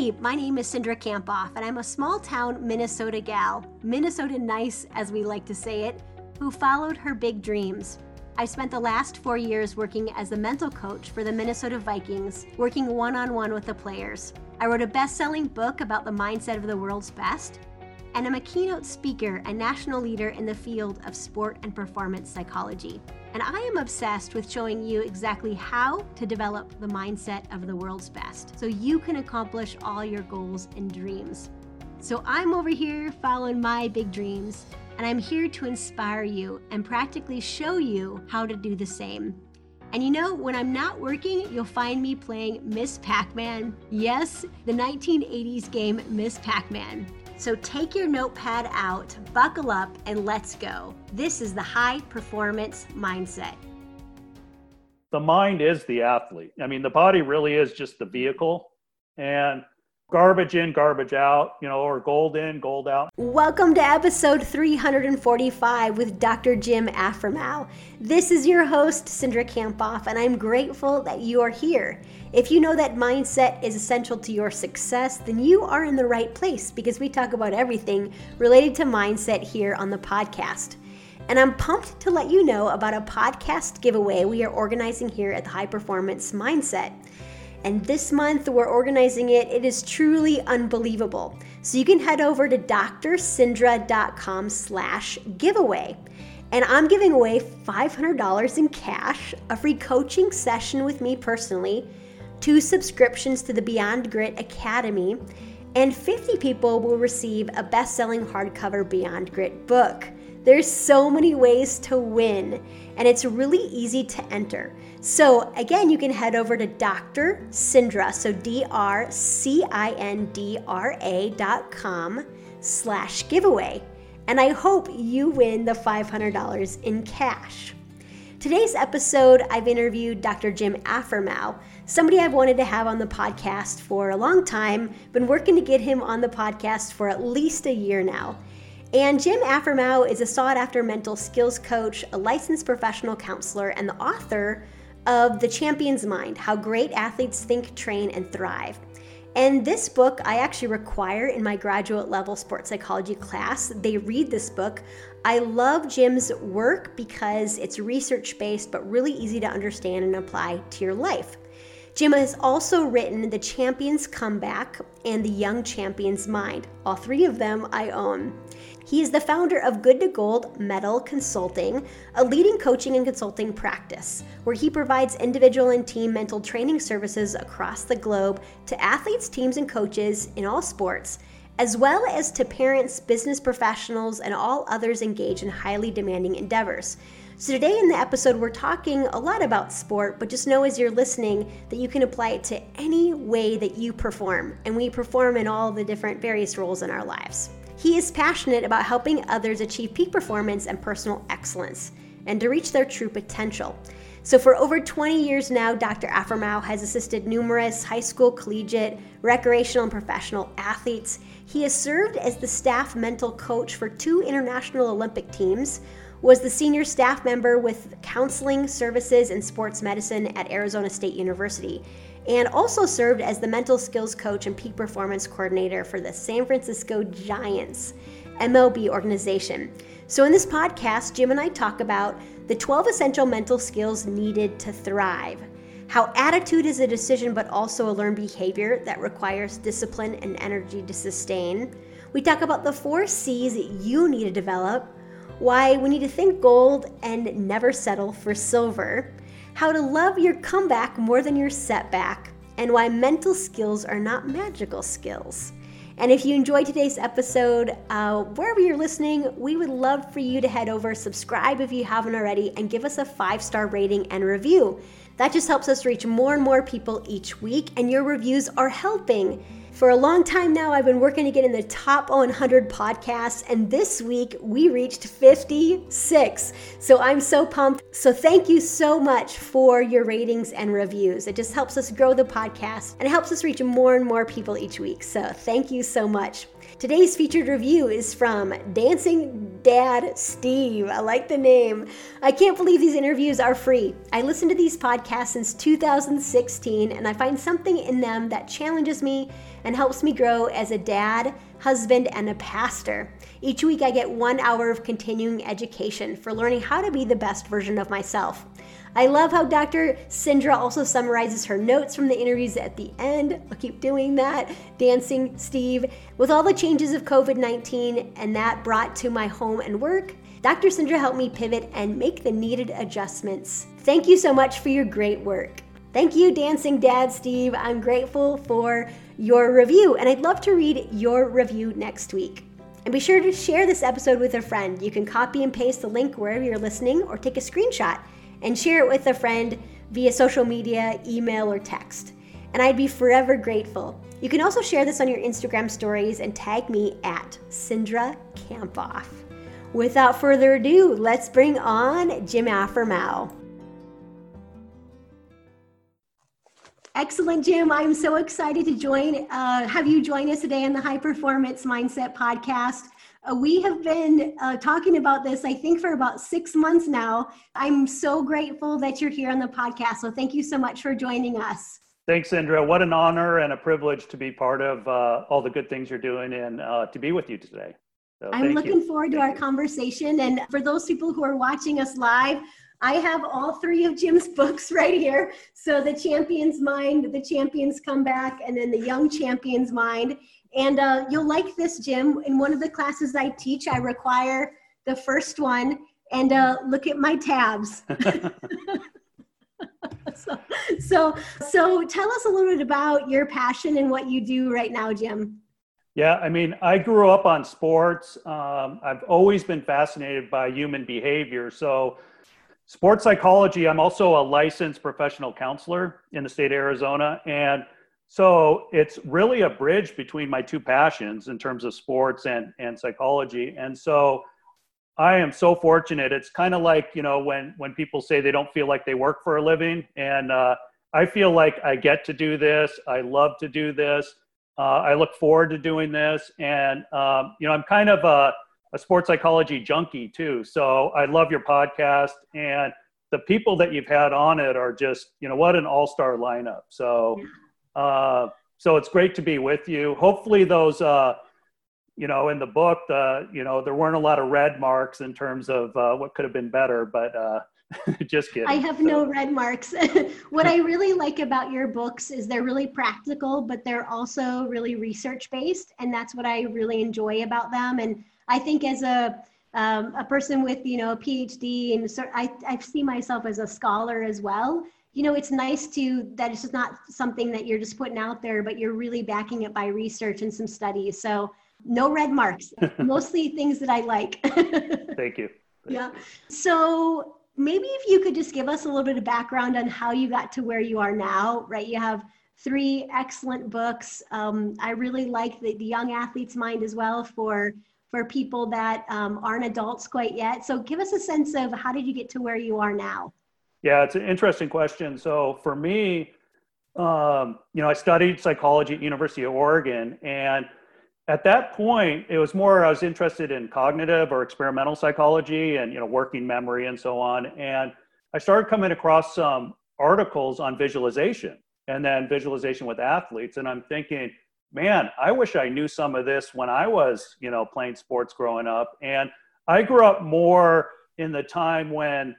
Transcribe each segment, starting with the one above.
Hey, my name is Cindra Kamphoff, and I'm a small town Minnesota gal, Minnesota nice as we like to say it, who followed her big dreams. I spent the last four years working as a mental coach for the Minnesota Vikings, working one on one with the players. I wrote a best selling book about the mindset of the world's best, and I'm a keynote speaker and national leader in the field of sport and performance psychology. And I am obsessed with showing you exactly how to develop the mindset of the world's best so you can accomplish all your goals and dreams. So I'm over here following my big dreams, and I'm here to inspire you and practically show you how to do the same. And you know, when I'm not working, you'll find me playing Miss Pac Man. Yes, the 1980s game Miss Pac Man. So take your notepad out, buckle up, and let's go. This is the high performance mindset. The mind is the athlete. I mean, the body really is just the vehicle. And garbage in, garbage out, you know, or gold in, gold out. Welcome to episode 345 with Dr. Jim Afremow. This is your host, Cindra Kamphoff, and I'm grateful that you are here. If you know that mindset is essential to your success, then you are in the right place because we talk about everything related to mindset here on the podcast. And I'm pumped to let you know about a podcast giveaway we are organizing here at the High Performance Mindset. And this month we're organizing it. It is truly unbelievable. So you can head over to drcindra.com slash giveaway. And I'm giving away $500 in cash, a free coaching session with me personally, two subscriptions to the Beyond Grit Academy, and 50 people will receive a best selling hardcover Beyond Grit book. There's so many ways to win, and it's really easy to enter. So, again, you can head over to Dr. Cindra, so D R C I N D R A dot com slash giveaway. And I hope you win the $500 in cash. Today's episode, I've interviewed Dr. Jim Afremow, somebody I've wanted to have on the podcast for a long time, been working to get him on the podcast for at least a year now. And Jim Afremow is a sought after mental skills coach, a licensed professional counselor, and the author of The Champion's Mind How Great Athletes Think, Train, and Thrive. And this book I actually require in my graduate level sports psychology class. They read this book. I love Jim's work because it's research based but really easy to understand and apply to your life. Jim has also written The Champion's Comeback and The Young Champion's Mind. All three of them I own. He is the founder of Good to Gold Medal Consulting, a leading coaching and consulting practice where he provides individual and team mental training services across the globe to athletes, teams, and coaches in all sports, as well as to parents, business professionals, and all others engaged in highly demanding endeavors. So, today in the episode, we're talking a lot about sport, but just know as you're listening that you can apply it to any way that you perform. And we perform in all the different various roles in our lives. He is passionate about helping others achieve peak performance and personal excellence and to reach their true potential. So, for over 20 years now, Dr. Afremow has assisted numerous high school, collegiate, recreational, and professional athletes. He has served as the staff mental coach for two international Olympic teams, was the senior staff member with counseling services and sports medicine at Arizona State University, and also served as the mental skills coach and peak performance coordinator for the San Francisco Giants MLB organization. So, in this podcast, Jim and I talk about the 12 essential mental skills needed to thrive, how attitude is a decision but also a learned behavior that requires discipline and energy to sustain. We talk about the four C's that you need to develop, why we need to think gold and never settle for silver how to love your comeback more than your setback, and why mental skills are not magical skills. And if you enjoyed today's episode, uh, wherever you're listening, we would love for you to head over, subscribe if you haven't already, and give us a five star rating and review. That just helps us reach more and more people each week, and your reviews are helping. For a long time now, I've been working to get in the top 100 podcasts, and this week we reached 56. So I'm so pumped. So thank you so much for your ratings and reviews. It just helps us grow the podcast and it helps us reach more and more people each week. So thank you so much. Today's featured review is from Dancing Dad Steve. I like the name. I can't believe these interviews are free. I listened to these podcasts since 2016 and I find something in them that challenges me and helps me grow as a dad, husband, and a pastor. Each week, I get one hour of continuing education for learning how to be the best version of myself. I love how Dr. Cindra also summarizes her notes from the interviews at the end. I'll keep doing that. Dancing Steve. With all the changes of COVID 19 and that brought to my home and work, Dr. Cindra helped me pivot and make the needed adjustments. Thank you so much for your great work. Thank you, Dancing Dad Steve. I'm grateful for your review, and I'd love to read your review next week. And be sure to share this episode with a friend. You can copy and paste the link wherever you're listening or take a screenshot and share it with a friend via social media, email, or text. And I'd be forever grateful. You can also share this on your Instagram stories and tag me at Cindra Kamphoff. Without further ado, let's bring on Jim Afremow. Excellent, Jim. I'm so excited to join, uh, have you join us today on the High Performance Mindset podcast. Uh, we have been uh, talking about this, I think, for about six months now. I'm so grateful that you're here on the podcast. So thank you so much for joining us. Thanks, Indra. What an honor and a privilege to be part of uh, all the good things you're doing and uh, to be with you today. So I'm looking you. forward to thank our you. conversation. And for those people who are watching us live, I have all three of Jim's books right here. So the Champion's Mind, the Champion's Comeback, and then the Young Champion's Mind. And uh, you'll like this, Jim. In one of the classes I teach, I require the first one and uh, look at my tabs. so, so, so tell us a little bit about your passion and what you do right now, Jim. Yeah, I mean, I grew up on sports. Um, I've always been fascinated by human behavior. So, sports psychology, I'm also a licensed professional counselor in the state of Arizona. And so it's really a bridge between my two passions in terms of sports and, and psychology. And so I am so fortunate. It's kind of like, you know, when, when people say they don't feel like they work for a living. And uh, I feel like I get to do this. I love to do this. Uh, I look forward to doing this. And, um, you know, I'm kind of a, a sports psychology junkie too. So I love your podcast and the people that you've had on it are just, you know, what an all star lineup. So, uh, so it's great to be with you. Hopefully, those, uh, you know, in the book, uh, you know, there weren't a lot of red marks in terms of uh, what could have been better, but uh, just kidding. I have so. no red marks. what I really like about your books is they're really practical, but they're also really research based, and that's what I really enjoy about them. And I think as a um, a person with you know a PhD and so I, I see myself as a scholar as well you know, it's nice to that it's just not something that you're just putting out there, but you're really backing it by research and some studies. So no red marks, mostly things that I like. Thank you. Thank yeah. You. So maybe if you could just give us a little bit of background on how you got to where you are now, right? You have three excellent books. Um, I really like the, the young athlete's mind as well for for people that um, aren't adults quite yet. So give us a sense of how did you get to where you are now? Yeah, it's an interesting question. So for me, um, you know, I studied psychology at University of Oregon, and at that point, it was more I was interested in cognitive or experimental psychology and you know working memory and so on. And I started coming across some articles on visualization and then visualization with athletes, and I'm thinking, man, I wish I knew some of this when I was you know playing sports growing up. And I grew up more in the time when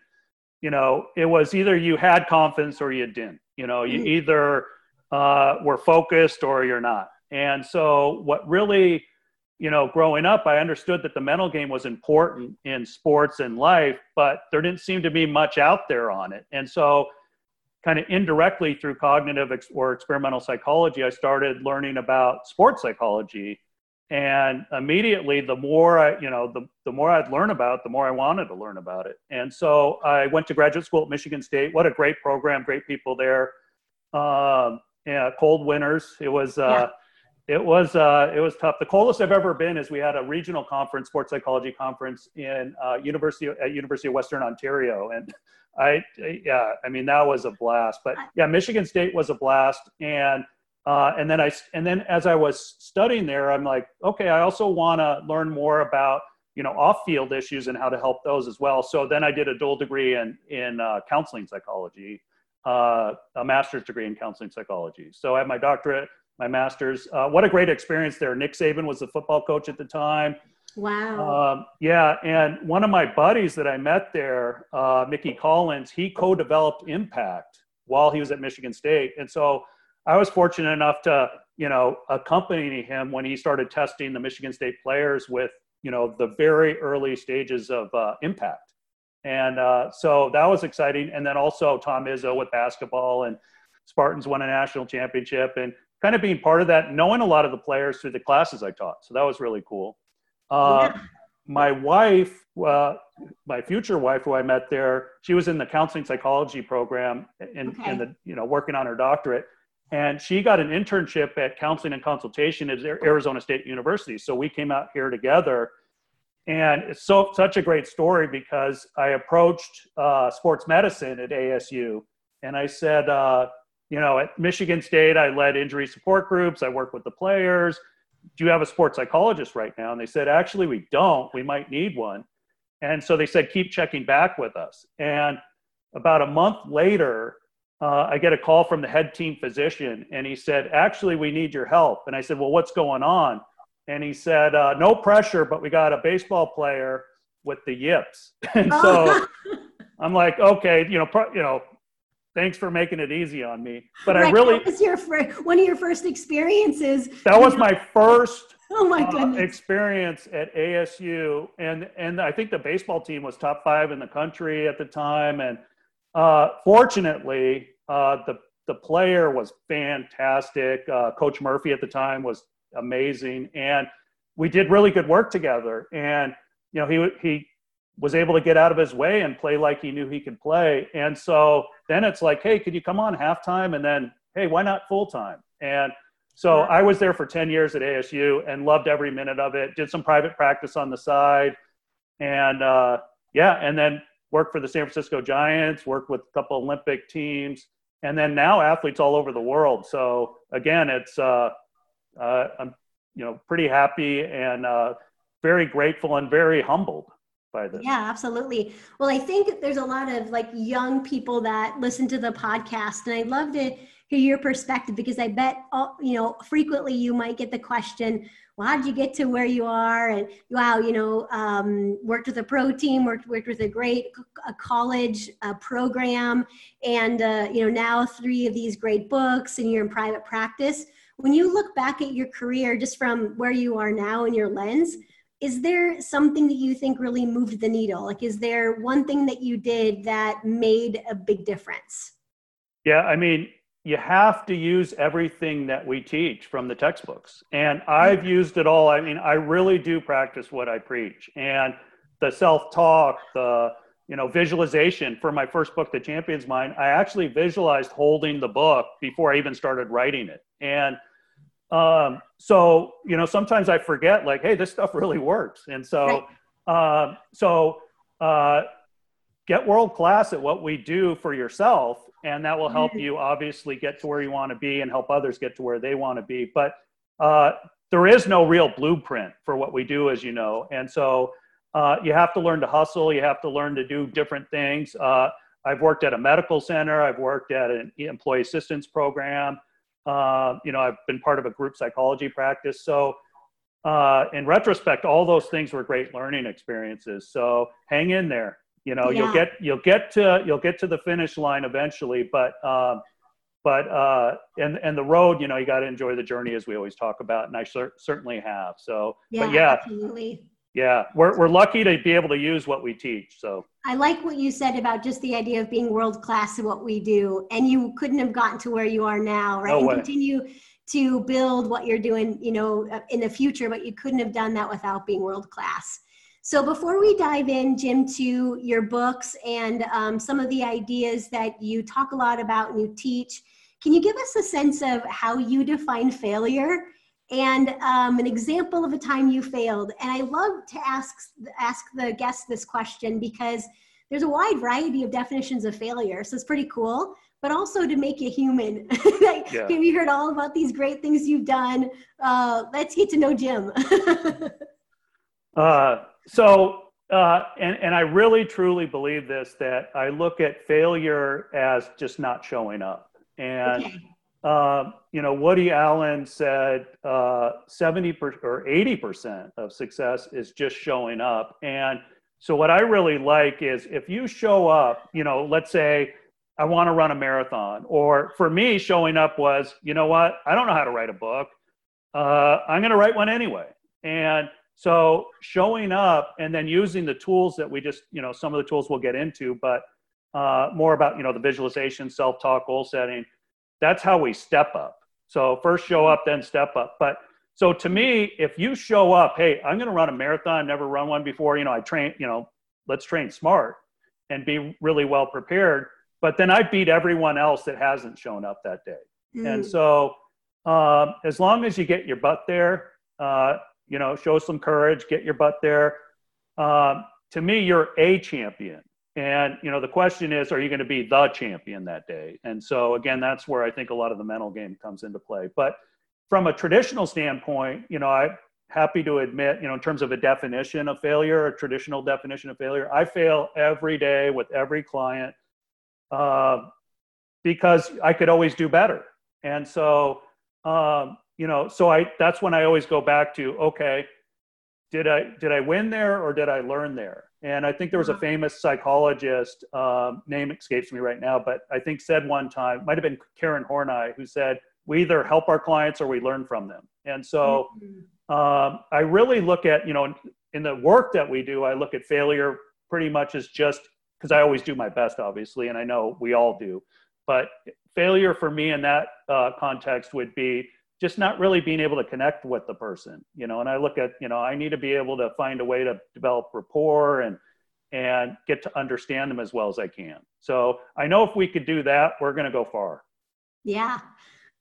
you know, it was either you had confidence or you didn't. You know, you mm. either uh, were focused or you're not. And so, what really, you know, growing up, I understood that the mental game was important in sports and life, but there didn't seem to be much out there on it. And so, kind of indirectly through cognitive ex- or experimental psychology, I started learning about sports psychology. And immediately the more i you know the, the more i'd learn about the more i wanted to learn about it. And so i went to graduate school at michigan state. What a great program great people there. Um, yeah, cold winters. It was uh. It was uh, it was tough the coldest i've ever been is we had a regional conference sports psychology conference in uh, university at university of western ontario and i yeah i mean that was a blast but yeah michigan state was a blast and uh, and then I and then as I was studying there, I'm like, okay, I also want to learn more about you know off-field issues and how to help those as well. So then I did a dual degree in in uh, counseling psychology, uh, a master's degree in counseling psychology. So I have my doctorate my master's. Uh, what a great experience there. Nick Saban was the football coach at the time. Wow. Um, yeah, and one of my buddies that I met there, uh, Micky Collins, he co-developed Impact while he was at Michigan State, and so I was fortunate enough to, you know, accompany him when he started testing the Michigan State players with, you know, the very early stages of uh, Impact, and uh, so that was exciting. And then also Tom Izzo with basketball and Spartans won a national championship, and kind of being part of that, knowing a lot of the players through the classes I taught, so that was really cool. Uh, yeah. My wife, uh, my future wife, who I met there, she was in the counseling psychology program and okay. in the you know working on her doctorate, and she got an internship at counseling and consultation at Arizona State University. So we came out here together, and it's so such a great story because I approached uh, sports medicine at ASU, and I said, uh, you know, at Michigan State, I led injury support groups. I work with the players do you have a sports psychologist right now? And they said, actually, we don't. We might need one. And so they said, keep checking back with us. And about a month later, uh, I get a call from the head team physician, and he said, actually, we need your help. And I said, well, what's going on? And he said, uh, no pressure, but we got a baseball player with the yips. and so I'm like, okay, you know, pro- you know, thanks for making it easy on me. But right, I really that was your first, one of your first experiences. That was my first oh my uh, experience at ASU, and and I think the baseball team was top five in the country at the time, and uh, fortunately, uh, the the player was fantastic. Uh, Coach Murphy at the time was amazing, and we did really good work together. And you know, he he was able to get out of his way and play like he knew he could play. And so then it's like, hey, could you come on halftime? And then, hey, why not full time? And so I was there for 10 years at ASU and loved every minute of it. Did some private practice on the side. And uh, yeah, and then worked for the San Francisco Giants, worked with a couple Olympic teams, and then now athletes all over the world. So again, it's, uh, uh, I'm, you know, pretty happy and uh, very grateful and very humbled by this. Yeah, absolutely. Well, I think there's a lot of like young people that listen to the podcast, and I'd love to hear your perspective because I bet all, you know frequently you might get the question, "Well, how did you get to where you are?" And wow, you know, um, worked with a pro team, worked worked with a great a college uh, program, and uh, you know now three of these great books, and you're in private practice. When you look back at your career, just from where you are now in your lens, is there something that you think really moved the needle? Like, is there one thing that you did that made a big difference? Yeah, I mean, you have to use everything that we teach from the textbooks. And I've mm-hmm. used it all. I mean, I really do practice what I preach. And the self-talk, the you know, visualization for my first book, The Champion's Mind, I actually visualized holding the book before I even started writing it. And um, so you know, sometimes I forget, like, hey, this stuff really works, and so right. uh, so uh, get world class at what we do for yourself, and that will help mm-hmm. you obviously get to where you want to be and help others get to where they want to be. But uh, there is no real blueprint for what we do, as you know, and so uh, you have to learn to hustle. You have to learn to do different things. Uh, I've worked at a medical center. I've worked at an employee assistance program. Uh, you know, I've been part of a group psychology practice. So, uh, in retrospect, all those things were great learning experiences. So, hang in there. You know, yeah. you'll get you'll get to you'll get to the finish line eventually. But um, but uh, and and the road, you know, you got to enjoy the journey, as we always talk about, and I cer- certainly have. So, yeah, but yeah, absolutely yeah we're, we're lucky to be able to use what we teach so. I like what you said about just the idea of being world class at what we do and you couldn't have gotten to where you are now right? No and continue to build what you're doing you know in the future but you couldn't have done that without being world class so before we dive in jim to your books and um, some of the ideas that you talk a lot about and you teach can you give us a sense of how you define failure and um, an example of a time you failed. And I love to ask ask the guests this question because there's a wide variety of definitions of failure, so it's pretty cool. But also to make you human. like, yeah. Have you heard all about these great things you've done? Uh, let's get to know Jim. uh, so, uh, and, and I really truly believe this that I look at failure as just not showing up. And okay uh, you know, Woody Allen said uh, 70 per, or 80% of success is just showing up. And so, what I really like is if you show up, you know, let's say I want to run a marathon, or for me, showing up was, you know what, I don't know how to write a book. Uh, I'm going to write one anyway. And so, showing up and then using the tools that we just, you know, some of the tools we'll get into, but uh, more about, you know, the visualization, self talk, goal setting that's how we step up. So first show up, then step up. But so to me, if you show up, hey, I'm going to run a marathon, never run one before, you know, I train, you know, let's train smart and be really well prepared. But then I beat everyone else that hasn't shown up that day. Mm. And so um, as long as you get your butt there, uh, you know, show some courage, get your butt there. Um, to me, you're a champion. And you know, the question is, are you going to be the champion that day? And so again, that's where I think a lot of the mental game comes into play. But from a traditional standpoint, you know, I'm happy to admit, you know, in terms of a definition of failure, a traditional definition of failure, I fail every day with every client uh, because I could always do better. And so, um, you know, so I that's when I always go back to, okay, did I did I win there or did I learn there? And I think there was a famous psychologist, um, name escapes me right now, but I think said one time, might have been Karen Horney, who said, we either help our clients or we learn from them. And so mm-hmm. um, I really look at, you know, in the work that we do, I look at failure pretty much as just because I always do my best, obviously, and I know we all do. But failure for me in that uh, context would be just not really being able to connect with the person you know and i look at you know i need to be able to find a way to develop rapport and and get to understand them as well as i can. So i know if we could do that we're going to go far. Yeah.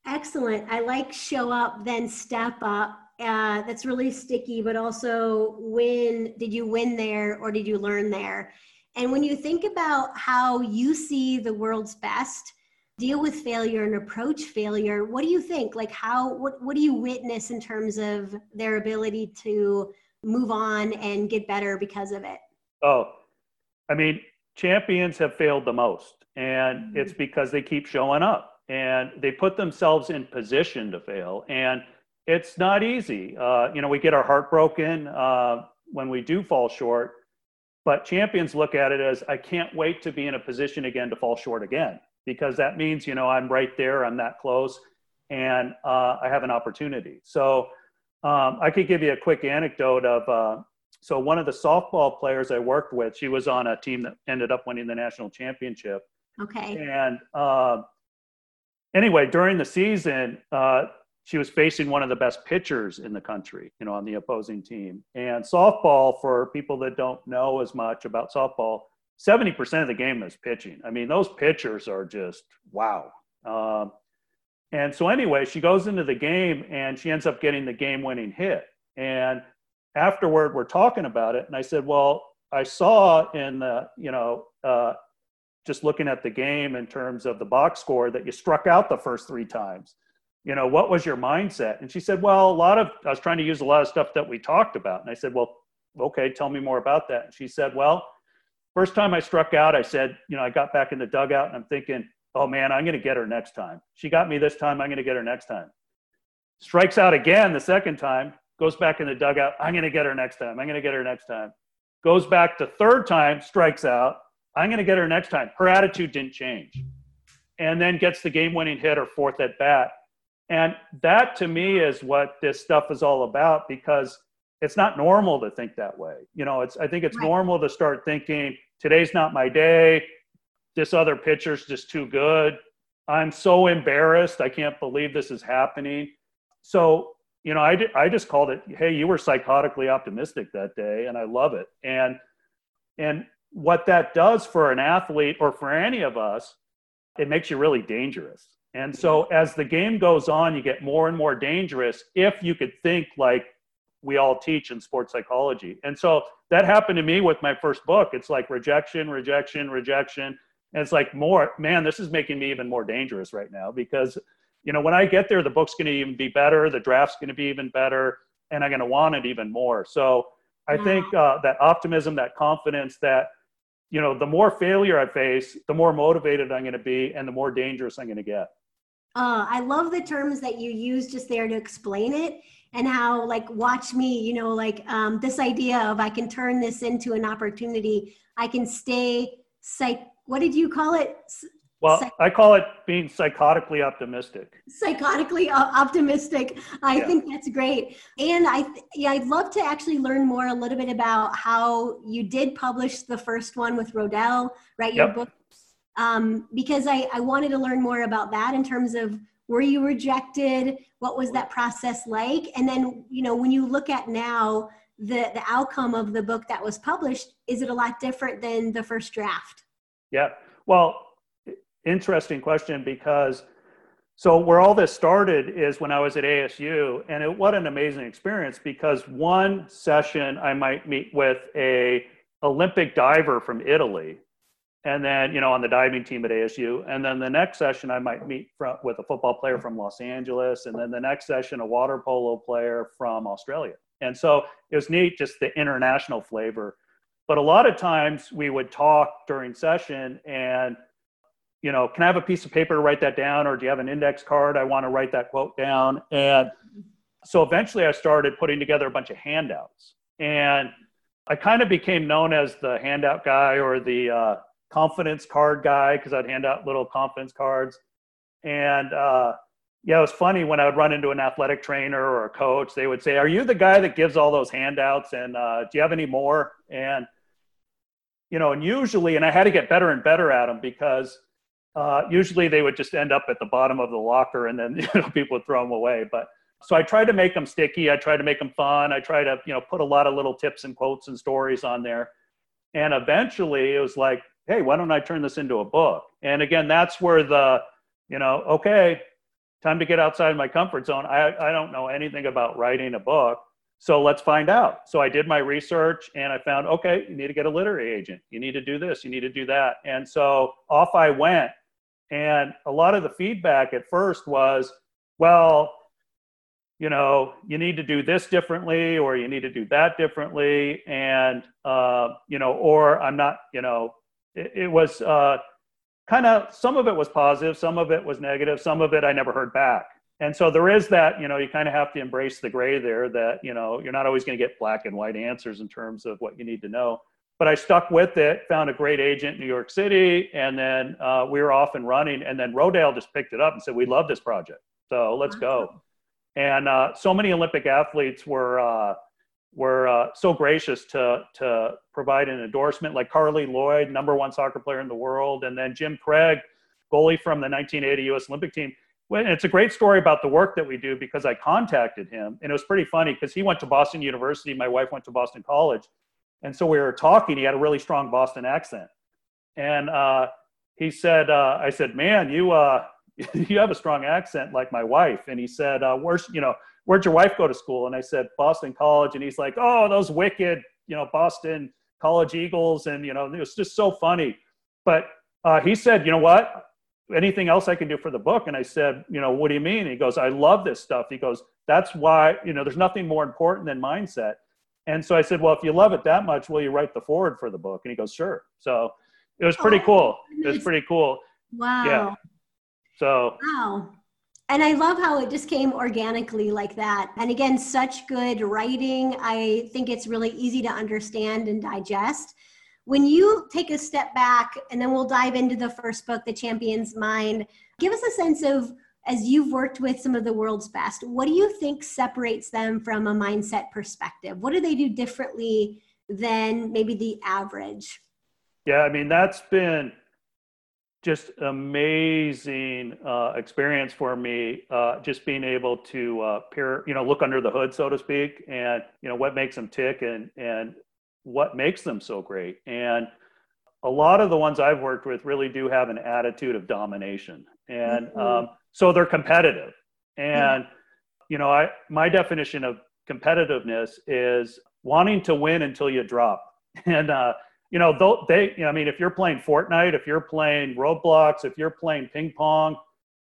Excellent. I like show up then step up. Uh, that's really sticky but also when did you win there or did you learn there? And when you think about how you see the world's best deal with failure and approach failure. What do you think? Like how what, what do you witness in terms of their ability to move on and get better because of it? Oh i mean champions have failed the most and mm-hmm. it's because they keep showing up and they put themselves in position to fail and it's not easy. Uh, you know we get our heart broken uh, when we do fall short but champions look at it as i can't wait to be in a position again to fall short again because that means you know I'm right there, I'm that close, and uh, I have an opportunity. So um, I could give you a quick anecdote of. Uh, so one of the softball players I worked with, she was on a team that ended up winning the national championship. Okay. And uh, anyway, during the season, uh, she was facing one of the best pitchers in the country, you know, on the opposing team. And softball, for people that don't know as much about softball, 70% of the game is pitching. I mean, those pitchers are just wow. Um, and so, anyway, she goes into the game and she ends up getting the game winning hit. And afterward, we're talking about it. And I said, Well, I saw in the, you know, uh, just looking at the game in terms of the box score that you struck out the first three times. You know, what was your mindset? And she said, Well, a lot of, I was trying to use a lot of stuff that we talked about. And I said, Well, okay, tell me more about that. And she said, Well, First time I struck out, I said, you know, I got back in the dugout and I'm thinking, oh man, I'm going to get her next time. She got me this time. I'm going to get her next time. Strikes out again the second time, goes back in the dugout. I'm going to get her next time. I'm going to get her next time. Goes back to third time, strikes out. I'm going to get her next time. Her attitude didn't change. And then gets the game winning hit or fourth at bat. And that to me is what this stuff is all about because it's not normal to think that way. You know, it's I think it's right. normal to start thinking today's not my day. This other pitcher's just too good. I'm so embarrassed. I can't believe this is happening. So, you know, I, I just called it, hey, you were psychotically optimistic that day, and I love it. And and what that does for an athlete or for any of us, it makes you really dangerous. And so as the game goes on, you get more and more dangerous if you could think like we all teach in sports psychology. And so that happened to me with my first book. It's like rejection, rejection, rejection. And it's like more, man, this is making me even more dangerous right now because, you know, when I get there, the book's going to even be better, the draft's going to be even better, and I'm going to want it even more. So I yeah. think uh, that optimism, that confidence, that, you know, the more failure I face, the more motivated I'm going to be and the more dangerous I'm going to get. Uh, I love the terms that you use just there to explain it and how like watch me you know like um, this idea of i can turn this into an opportunity. I can stay psych what did you call it? Well Psych- i call it being psychotically optimistic. psychotically optimistic. I yeah. think that's great. And i th- yeah i'd love to actually learn more a little bit about how you did publish the first one with Rodale right? Your yep. book. Um, because I, I wanted to learn more about that in terms of were you rejected? What was that process like? And then you know when you look at now the the outcome of the book that was published is it a lot different than the first draft? Yeah. Well interesting question because so where all this started is when i was at asu and it what an amazing experience because one session i might meet with a olympic diver from italy and then you know on the diving team at ASU, and then the next session I might meet from, with a football player from Los Angeles, and then the next session a water polo player from Australia. And so it was neat, just the international flavor. But a lot of times we would talk during session, and you know, can I have a piece of paper to write that down, or do you have an index card? I want to write that quote down. And so eventually I started putting together a bunch of handouts, and I kind of became known as the handout guy or the uh, confidence card guy because I'd hand out little confidence cards. And uh, yeah, it was funny when I would run into an athletic trainer or a coach, they would say, Are you the guy that gives all those handouts? And uh, do you have any more? And, you know, and usually, and I had to get better and better at them because uh, usually they would just end up at the bottom of the locker and then, you know, people would throw them away. But so I tried to make them sticky. I tried to make them fun. I tried to, you know, put a lot of little tips and quotes and stories on there. And eventually it was like, hey, why don't I turn this into a book? And again, that's where the, you know, okay, time to get outside my comfort zone. I, I don't know anything about writing a book. So let's find out. So I did my research and I found, okay, you need to get a literary agent. You need to do this, you need to do that. And so off I went. And a lot of the feedback at first was, well, you know, you need to do this differently or you need to do that differently. And, uh, you know, or I'm not, you know, it, it was uh, kind of some of it was positive, some of it was negative, some of it I never heard back. And so there is that, you know, you kind of have to embrace the gray there that, you know, you're not always going to get black and white answers in terms of what you need to know. But I stuck with it, found a great agent in New York City, and then uh, we were off and running. And then Rodale just picked it up and said, We love this project. So let's go. And uh, so many Olympic athletes were, uh, were uh, so gracious to to provide an endorsement, like Carli Lloyd, number one soccer player in the world, and then Jim Craig, goalie from the 1980 U.S. Olympic team. Well, it's a great story about the work that we do because I contacted him, and it was pretty funny because he went to Boston University, my wife went to Boston College, and so we were talking. He had a really strong Boston accent, and uh, he said, uh, "I said, man, you." Uh, you have a strong accent like my wife. And he said, uh, where's, you know, where'd your wife go to school? And I said, Boston College. And he's like, oh, those wicked, you know, Boston College Eagles. And, you know, it was just so funny. But uh, he said, you know what? Anything else I can do for the book? And I said, you know, what do you mean? he goes, I love this stuff. He goes, that's why, you know, there's nothing more important than mindset. And so I said, well, if you love it that much, will you write the foreword for the book? And he goes, sure. So it was pretty oh, cool. It was pretty cool. Wow. Yeah. So wow. And I love how it just came organically like that. And again, such good writing. I think it's really easy to understand and digest. When you take a step back, and then we'll dive into the first book, The Champion's Mind, give us a sense of, as you've worked with some of the world's best, what do you think separates them from a mindset perspective? What do they do differently than maybe the average? Yeah, I mean, that's been just amazing uh, experience for me. Uh, just being able to uh, peer, you know, look under the hood, so to speak, and you know what makes them tick and and what makes them so great. And a lot of the ones I've worked with really do have an attitude of domination, and mm-hmm. um, so they're competitive. And you know, I my definition of competitiveness is wanting to win until you drop. And uh, you know, they, you know, I mean, if you're playing Fortnite, if you're playing Roblox, if you're playing ping pong,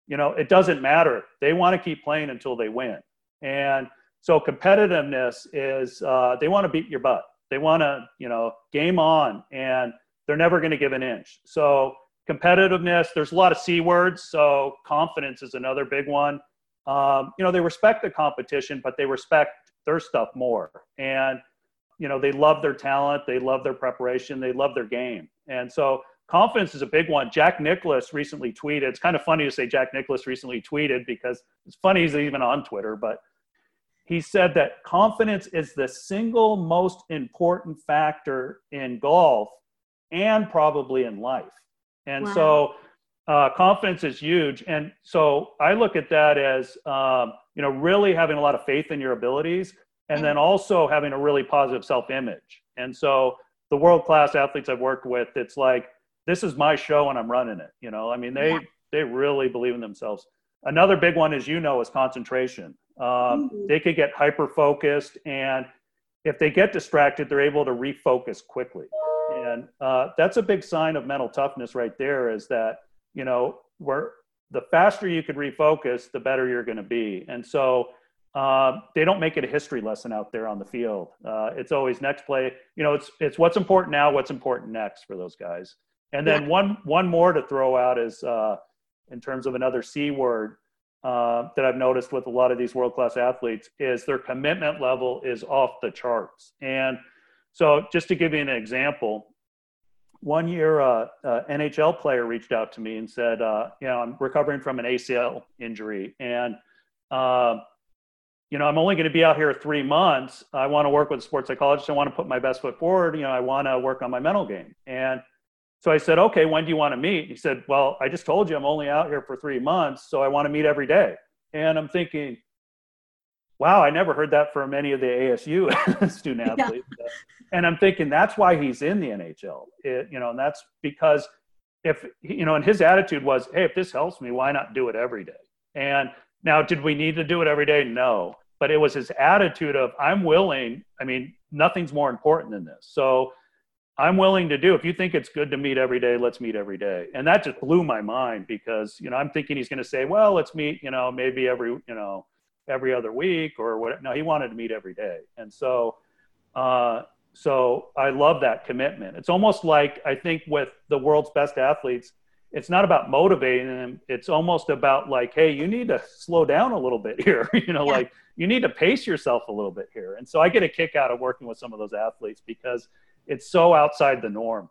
you know, it doesn't matter. They want to keep playing until they win. And so competitiveness is uh, they want to beat your butt. They want to, you know, game on, and they're never going to give an inch. So competitiveness. There's a lot of c words, so confidence is another big one. Um, you know, they respect the competition, but they respect their stuff more, and you know, they love their talent, they love their preparation, they love their game, and so confidence is a big one. Jack Nicklaus recently tweeted. It's kind of funny to say Jack Nicklaus recently tweeted because it's funny he's even on Twitter, but he said that confidence is the single most important factor in golf and probably in life. And wow. so uh, confidence is huge. And so I look at that as, um, you know, really having a lot of faith in your abilities and then also having a really positive self image. And so the world class athletes I've worked with, it's like, this is my show and I'm running it. You know, I mean, they, yeah. they really believe in themselves. Another big one, as you know, is concentration. Um, mm-hmm. They could get hyper focused, and if they get distracted, they're able to refocus quickly. And uh, that's a big sign of mental toughness right there. Is that you know where the faster you can refocus, the better you're going to be. And so uh, they don't make it a history lesson out there on the field. Uh, it's always next play. You know, it's it's what's important now, what's important next for those guys. And then yeah. one one more to throw out is uh, in terms of another C word uh, that I've noticed with a lot of these world class athletes is their commitment level is off the charts. And so, just to give you an example, one year, uh, uh, NHL player reached out to me and said, uh, "You know, I'm recovering from an ACL injury, and uh, you know, I'm only going to be out here three months. I want to work with a sports psychologist. I want to put my best foot forward. You know, I want to work on my mental game." And so I said, okay, when do you want to meet? He said, well, I just told you I'm only out here for three months, so I want to meet every day. And I'm thinking, wow, I never heard that from any of the ASU student athletes. Yeah. And I'm thinking that's why he's in the NHL. It, you know, and that's because if you know, and his attitude was, hey, if this helps me, why not do it every day? And now, did we need to do it every day? No, but it was his attitude of I'm willing. I mean, nothing's more important than this. So I'm willing to do. If you think it's good to meet every day, let's meet every day. And that just blew my mind because, you know, I'm thinking he's going to say, well, let's meet, you know, maybe every, you know, every other week or what. No, he wanted to meet every day. And so, uh, so I love that commitment. It's almost like I think with the world's best athletes, it's not about motivating them. It's almost about like, hey, you need to slow down a little bit here. you know, yeah. like you need to pace yourself a little bit here. And so I get a kick out of working with some of those athletes because it's so outside the norm.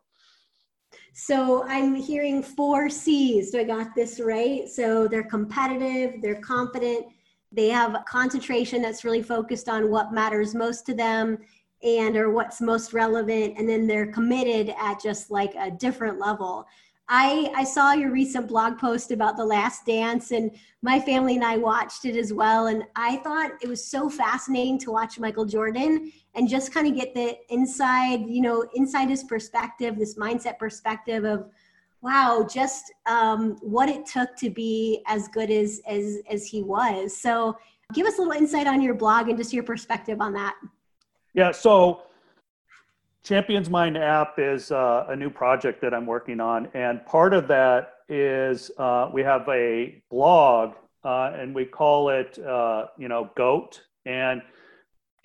So I'm hearing four C's. Do I got this right? So they're competitive, they're confident, they have a concentration that's really focused on what matters most to them and or what's most relevant and then they're committed at just like a different level I, I saw your recent blog post about the last dance and my family and I watched it as well. And I thought it was so fascinating to watch Michael Jordan and just kind of get the inside, you know, inside his perspective, this mindset perspective of, wow, just um, what it took to be as good as, as, as he was. So give us a little insight on your blog and just your perspective on that. Yeah. So Champions Mind app is uh, a new project that I'm working on, and part of that is uh, we have a blog, uh, and we call it, uh, you know, Goat, and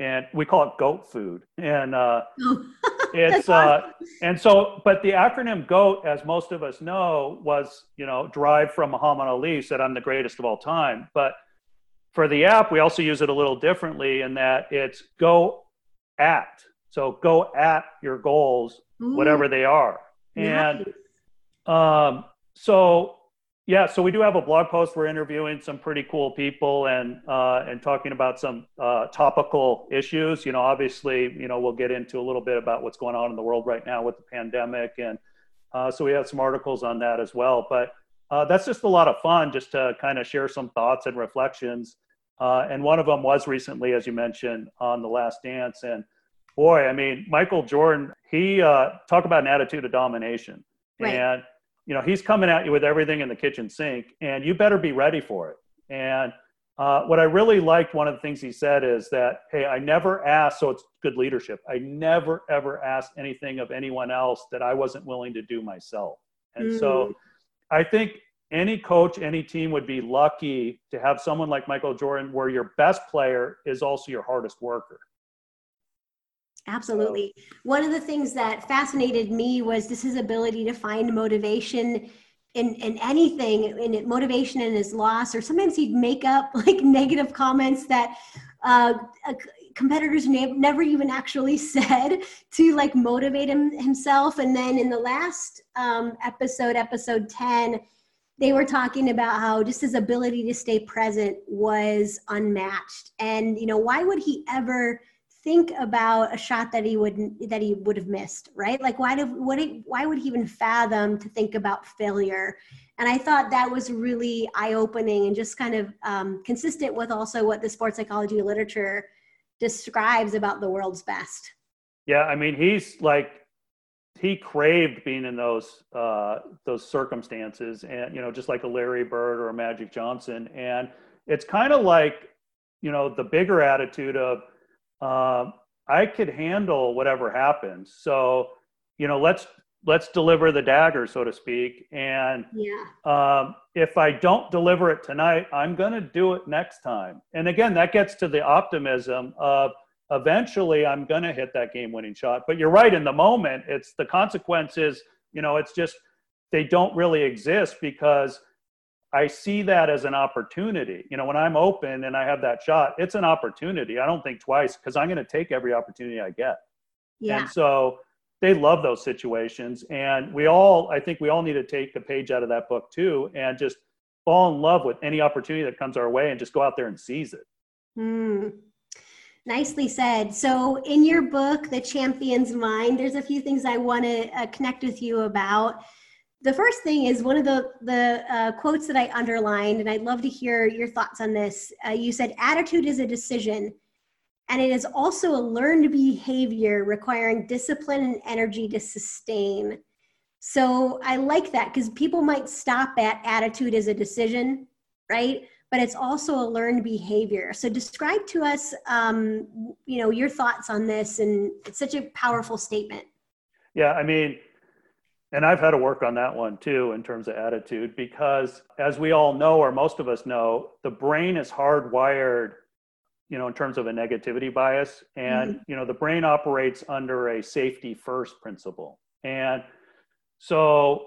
and we call it Goat Food, and uh, it's uh, and so, but the acronym Goat, as most of us know, was you know derived from Muhammad Ali, said I'm the greatest of all time, but for the app, we also use it a little differently in that it's Go at so go at your goals, Ooh. whatever they are. Nice. And um, so, yeah, so we do have a blog post. We're interviewing some pretty cool people and uh, and talking about some uh, topical issues. You know, obviously, you know, we'll get into a little bit about what's going on in the world right now with the pandemic, and uh, so we have some articles on that as well. But uh, that's just a lot of fun, just to kind of share some thoughts and reflections. Uh, and one of them was recently, as you mentioned, on the Last Dance, and boy, I mean, Michael Jordan, he uh, talk about an attitude of domination, right. and you know he's coming at you with everything in the kitchen sink, and you better be ready for it. And uh, what I really liked, one of the things he said is that, hey, I never asked, so it's good leadership. I never ever asked anything of anyone else that I wasn't willing to do myself. And mm. so I think any coach, any team would be lucky to have someone like Michael Jordan where your best player is also your hardest worker. Absolutely. One of the things that fascinated me was this his ability to find motivation in, in anything in motivation in his loss or sometimes he'd make up like negative comments that uh, competitors ne- never even actually said to like motivate him himself and then in the last um, episode episode 10 they were talking about how just his ability to stay present was unmatched and you know why would he ever think about a shot that he would that he would have missed right? Like why do what why would he even fathom to think about failure? And i thought that was really eye-opening and just kind of um, consistent with also what the sports psychology literature describes about the world's best. Yeah i mean he's like he craved being in those uh, those circumstances and you know just like a larry bird or a magic johnson. And it's kind of like you know the bigger attitude of uh, I could handle whatever happens. So, you know, let's let's deliver the dagger, so to speak. And yeah. um, if I don't deliver it tonight, I'm going to do it next time. And again, that gets to the optimism of eventually I'm going to hit that game-winning shot. But you're right. In the moment, it's the consequences. You know, it's just they don't really exist because I see that as an opportunity. You know, when I'm open and I have that shot, it's an opportunity. I don't think twice because I'm going to take every opportunity I get. Yeah. And so they love those situations. And we all, I think we all need to take a page out of that book too and just fall in love with any opportunity that comes our way and just go out there and seize it. Mm. Nicely said. So, in your book, The Champion's Mind, there's a few things I want to uh, connect with you about the first thing is one of the the uh, quotes that I underlined, and I'd love to hear your thoughts on this. Uh, you said, "Attitude is a decision, and it is also a learned behavior requiring discipline and energy to sustain." So I like that because people might stop at attitude is a decision, right? But it's also a learned behavior. So describe to us, um, you know, your thoughts on this, and it's such a powerful statement. Yeah, I mean and I've had to work on that one too in terms of attitude because as we all know or most of us know, the brain is hardwired you know in terms of a negativity bias and mm-hmm. you know the brain operates under a safety first principle. And so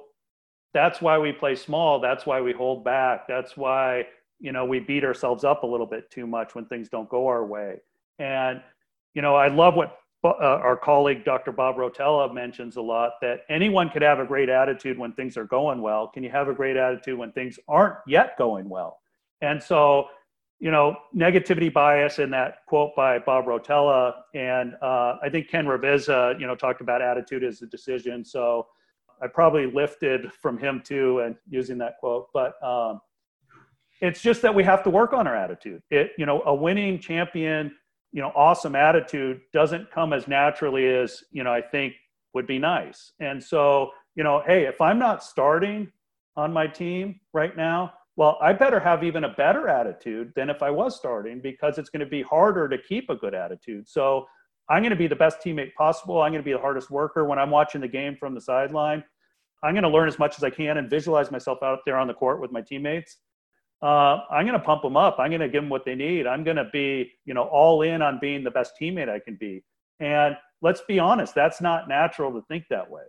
that's why we play small, that's why we hold back, that's why you know we beat ourselves up a little bit too much when things don't go our way. And you know, I love what uh, our colleague Dr. Bob Rotella mentions a lot that anyone could have a great attitude when things are going well. Can you have a great attitude when things aren't yet going well? And so, you know, negativity bias in that quote by Bob Rotella, and uh, I think Ken Ravizza, you know, talked about attitude as a decision. So I probably lifted from him too, and using that quote. But um, it's just that we have to work on our attitude. It, you know, a winning champion you know awesome attitude doesn't come as naturally as you know i think would be nice. And so you know hey if i'm not starting on my team right now well i better have even a better attitude than if i was starting because it's going to be harder to keep a good attitude. So i'm going to be the best teammate possible. I'm going to be the hardest worker when i'm watching the game from the sideline. I'm going to learn as much as i can and visualize myself out there on the court with my teammates uh, I'm going to pump them up. I'm going to give them what they need. I'm going to be, you know, all in on being the best teammate I can be. And let's be honest, that's not natural to think that way.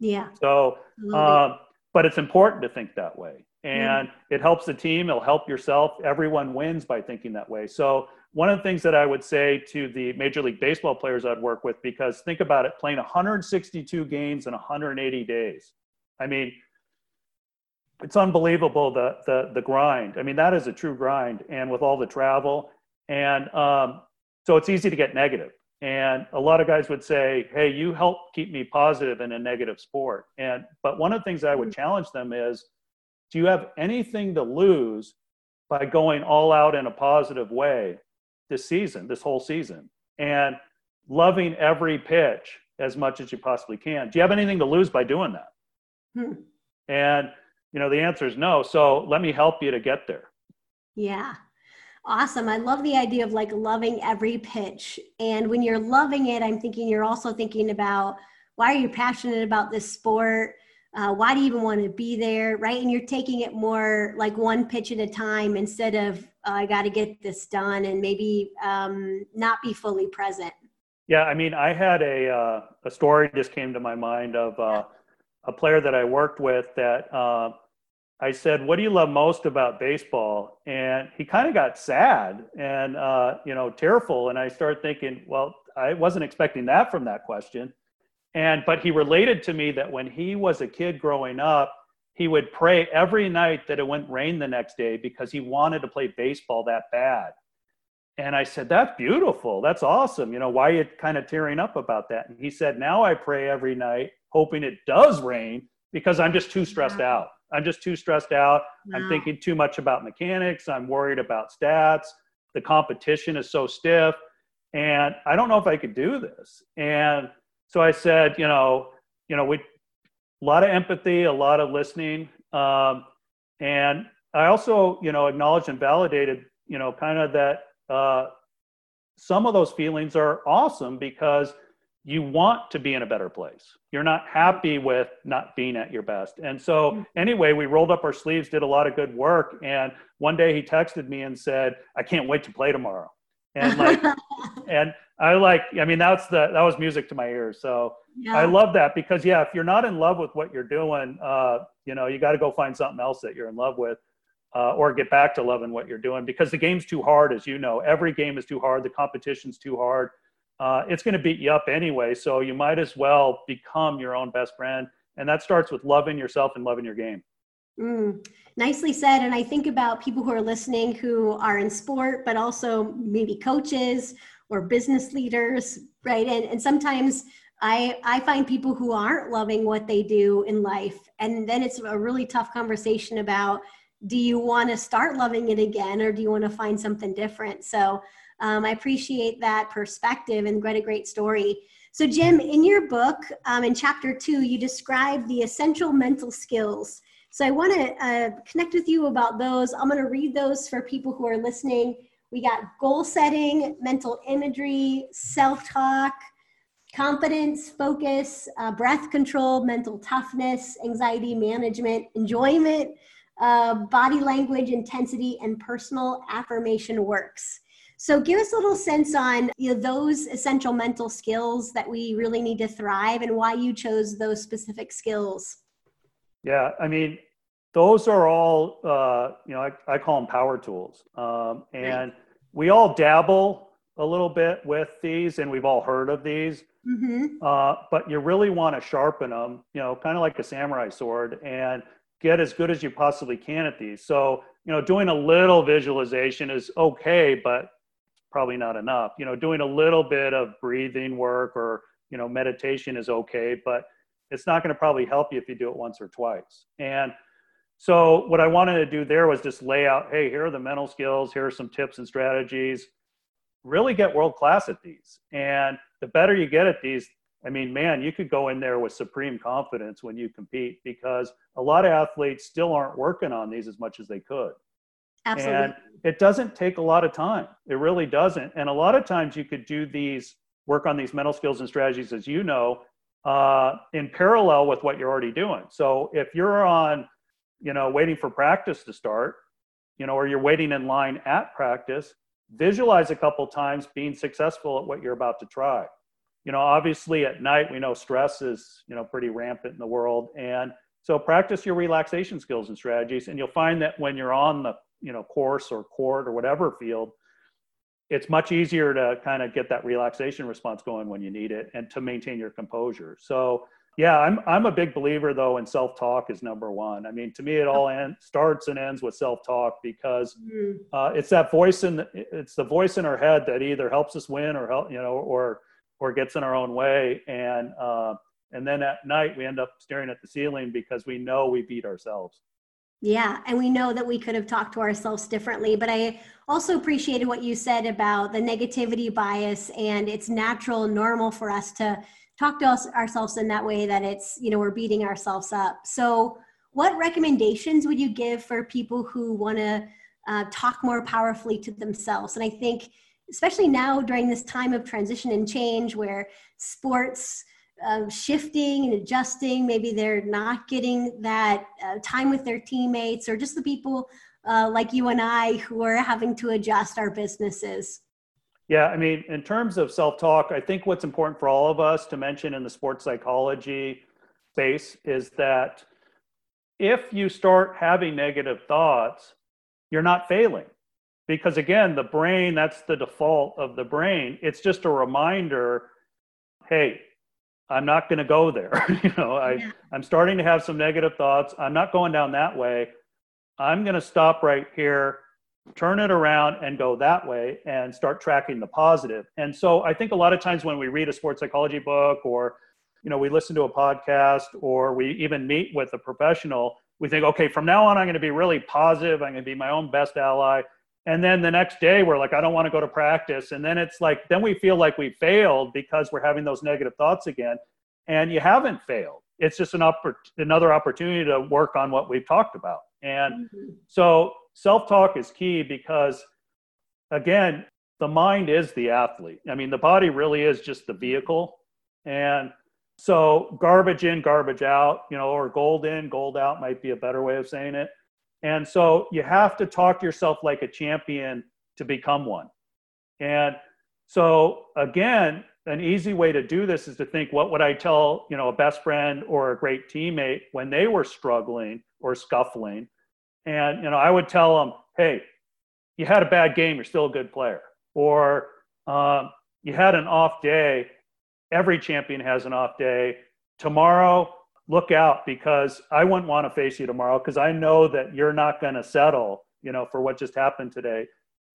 Yeah. So, um, but it's important to think that way. And it helps the team, it'll help yourself. Everyone wins by thinking that way. So, one of the things that I would say to the Major League Baseball players I'd work with, because think about it playing 162 games in 180 days. I mean, it's unbelievable the the the grind. I mean, that is a true grind, and with all the travel, and um, so it's easy to get negative. And a lot of guys would say, "Hey, you help keep me positive in a negative sport." And but one of the things I would mm-hmm. challenge them is, do you have anything to lose by going all out in a positive way this season, this whole season, and loving every pitch as much as you possibly can? Do you have anything to lose by doing that? Hmm. And you know the answer is no. So let me help you to get there. Yeah. Awesome. I love the idea of like loving every pitch. And when you're loving it i'm thinking you're also thinking about why are you passionate about this sport? Uh, why do you even want to be there right? And you're taking it more like one pitch at a time instead of oh, i got to get this done and maybe um, not be fully present. Yeah i mean i had a uh, a story just came to my mind of uh, a player that i worked with that uh, I said, "What do you love most about baseball?" And he kind of got sad and uh, you know tearful. And I started thinking, well, I wasn't expecting that from that question. And but he related to me that when he was a kid growing up, he would pray every night that it wouldn't rain the next day because he wanted to play baseball that bad. And I said, That's beautiful. That's awesome. You know, why are you kind of tearing up about that? And he said, Now I pray every night, hoping it does rain because I'm just too stressed wow. out. I'm just too stressed out. Wow. I'm thinking too much about mechanics. I'm worried about stats. The competition is so stiff. And I don't know if I could do this. And so I said, you know, you know, we a lot of empathy, a lot of listening. Um, and I also, you know, acknowledged and validated, you know, kind of that uh, some of those feelings are awesome because you want to be in a better place. You're not happy with not being at your best. And so, mm-hmm. anyway, we rolled up our sleeves, did a lot of good work. And one day he texted me and said, I can't wait to play tomorrow. And like, and I like, I mean, that's the, that was music to my ears. So yeah. I love that because, yeah, if you're not in love with what you're doing, uh, you know, you got to go find something else that you're in love with uh, or get back to loving what you're doing because the game's too hard, as you know. Every game is too hard. The competition's too hard. Uh, it's going to beat you up anyway. So you might as well become your own best friend. And that starts with loving yourself and loving your game. Mm, nicely said. And I think about people who are listening who are in sport, but also maybe coaches or business leaders, right? And, and sometimes I, I find people who aren't loving what they do in life. And then it's a really tough conversation about do you want to start loving it again or do you want to find something different? So um, I appreciate that perspective and what a great story. So, Jim, in your book, um, in chapter two, you describe the essential mental skills. So, I want to uh, connect with you about those. I'm going to read those for people who are listening. We got goal setting, mental imagery, self talk, confidence, focus, uh, breath control, mental toughness, anxiety management, enjoyment, uh, body language, intensity, and personal affirmation works. So, give us a little sense on you know, those essential mental skills that we really need to thrive and why you chose those specific skills. Yeah, I mean, those are all, uh, you know, I, I, call them power tools. Um, and right. we all dabble a little bit with these and we've all heard of these. Mm-hmm. Uh, but you really want to sharpen them, you know, kind of like a samurai sword. And get as good as you possibly can at these. So, you know, doing a little visualization is okay, but probably not enough. You know, doing a little bit of breathing work or, you know, meditation is okay, but it's not going to probably help you if you do it once or twice. And so, what I wanted to do there was just lay out hey, here are the mental skills, here are some tips and strategies. Really get world class at these. And the better you get at these, I mean, man, you could go in there with supreme confidence when you compete because a lot of athletes still aren't working on these as much as they could. Absolutely. And it doesn't take a lot of time. It really doesn't. And a lot of times you could do these, work on these mental skills and strategies, as you know, uh, in parallel with what you're already doing. So if you're on, you know, waiting for practice to start, you know, or you're waiting in line at practice, visualize a couple times being successful at what you're about to try you know, obviously at night we know stress is, you know, pretty rampant in the world. And so practice your relaxation skills and strategies. And you'll find that when you're on the, you know, course or court or whatever field, it's much easier to kind of get that relaxation response going when you need it and to maintain your composure. So yeah, I'm I'm a big believer though in self-talk is number one. I mean, to me, it all end, starts and ends with self-talk because mm-hmm. uh, it's that voice in the, it's the voice in our head that either helps us win or help you know or or gets in our own way and uh, and then at night we end up staring at the ceiling because we know we beat ourselves yeah and we know that we could have talked to ourselves differently but i also appreciated what you said about the negativity bias and it's natural normal for us to talk to us, ourselves in that way that it's you know we're beating ourselves up. So what recommendations would you give for people who want to uh, talk more powerfully to themselves? And i think especially now during this time of transition and change where sports uh, shifting and adjusting maybe they're not getting that uh, time with their teammates or just the people uh, like you and i who are having to adjust our businesses yeah i mean in terms of self-talk i think what's important for all of us to mention in the sports psychology space is that if you start having negative thoughts, you're not failing. Because again, the brain, that's the default of the brain. It's just a reminder hey, I'm not going to go there. you know, I, yeah. I'm starting to have some negative thoughts. I'm not going down that way. I'm going to stop right here, turn it around, and go that way and start tracking the positive. And so I think a lot of times when we read a sports psychology book or you know we listen to a podcast or we even meet with a professional we think okay from now on i'm going to be really positive i'm going to be my own best ally and then the next day we're like i don't want to go to practice. And then it's like then we feel like we failed because we're having those negative thoughts again. And you haven't failed. It's just an oppor- another opportunity to work on what we've talked about. And mm-hmm. so self-talk is key because again the mind is the athlete. I mean the body really is just the vehicle. And so garbage in, garbage out, you know, or gold in, gold out might be a better way of saying it. And so you have to talk to yourself like a champion to become one. And so again, an easy way to do this is to think what would I tell, you know, a best friend or a great teammate when they were struggling or scuffling? And you know, I would tell them, "Hey, you had a bad game, you're still a good player." Or um, you had an off day, every champion has an off day. Tomorrow, look out because I wouldn't want to face you tomorrow because I know that you're not going to settle, you know, for what just happened today.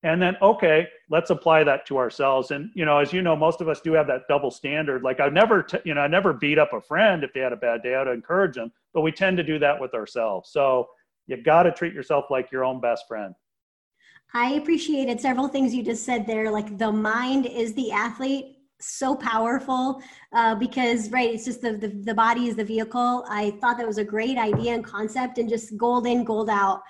And then, okay, let's apply that to ourselves. And you know, as you know, most of us do have that double standard. Like I never, t- you know, I never beat up a friend if they had a bad day. I'd encourage them, but we tend to do that with ourselves. So you got to treat yourself like your own best friend. I appreciated several things you just said there. Like the mind is the athlete so powerful uh, because right it's just the, the, the body is the vehicle i thought that was a great idea and concept and just gold in gold out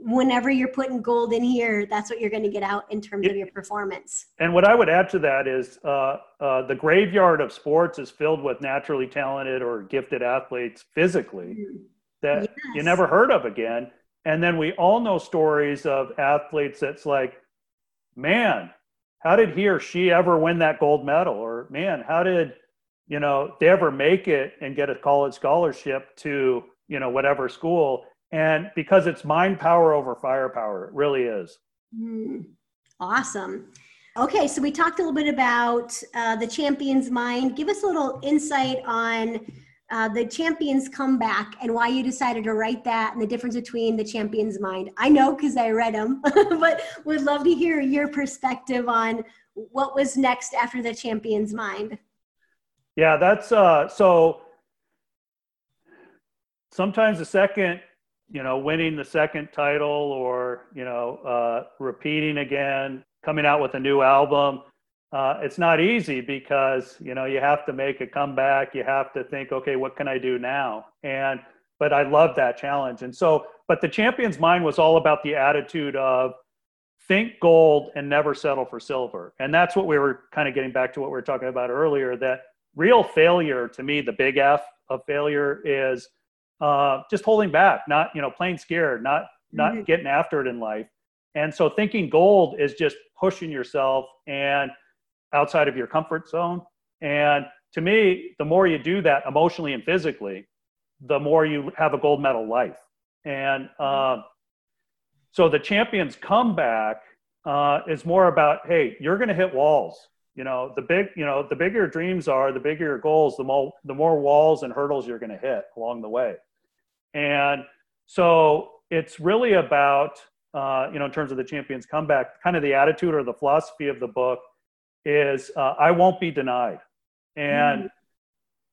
whenever you're putting gold in here that's what you're going to get out in terms of your performance and what i would add to that is uh, uh, the graveyard of sports is filled with naturally talented or gifted athletes physically mm. that yes. you never heard of again and then we all know stories of athletes that's like man how did he or she ever win that gold medal? Or man, how did you know they ever make it and get a college scholarship to you know whatever school? And because it's mind power over firepower, it really is. Mm, awesome. Okay, so we talked a little bit about uh, the champion's mind. Give us a little insight on uh, the champion's come back and why you decided to write that and the difference between the champion's mind. I know because I read them, but would love to hear your perspective on what was next after the champion's mind. Yeah, that's uh, so. Sometimes the second, you know, winning the second title or you know, uh, repeating again, coming out with a new album uh, it's not easy because you know you have to make a comeback. You have to think okay what can i do now? And but i love that challenge. And so but the champion's mind was all about the attitude of think gold and never settle for silver. And that's what we were kind of getting back to what we were talking about earlier that real failure to me the big f of failure is uh, just holding back not you know playing scared not not mm-hmm. getting after it in life. And so thinking gold is just pushing yourself and outside of your comfort zone. And to me, the more you do that emotionally and physically, the more you have a gold medal life. And uh, so the champions comeback uh, is more about, hey, you're going to hit walls. You know, the big, you know, the bigger your dreams are, the bigger your goals, the more, the more walls and hurdles you're going to hit along the way. And so it's really about, uh, you know, in terms of the champions comeback, kind of the attitude or the philosophy of the book is uh, I won't be denied. And mm.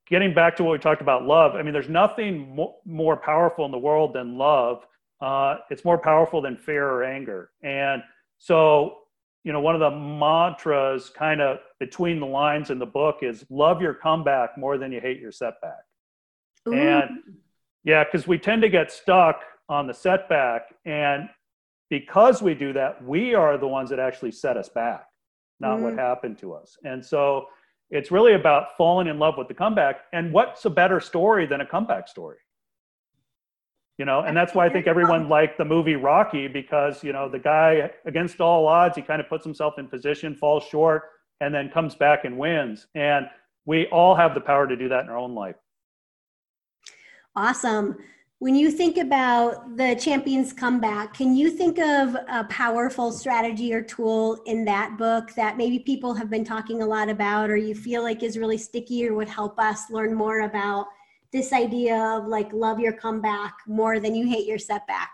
getting back to what we talked about love, I mean, there's nothing mo- more powerful in the world than love. Uh, it's more powerful than fear or anger. And so, you know, one of the mantras kind of between the lines in the book is love your comeback more than you hate your setback. Ooh. And yeah, because we tend to get stuck on the setback. And because we do that, we are the ones that actually set us back not mm. what happened to us. And so it's really about falling in love with the comeback. And what's a better story than a comeback story? You know, and that's why I think everyone liked the movie Rocky because, you know, the guy against all odds, he kind of puts himself in position, falls short, and then comes back and wins. And we all have the power to do that in our own life. Awesome. When you think about the champions comeback, can you think of a powerful strategy or tool in that book that maybe people have been talking a lot about or you feel like is really sticky or would help us learn more about this idea of like love your comeback more than you hate your setback?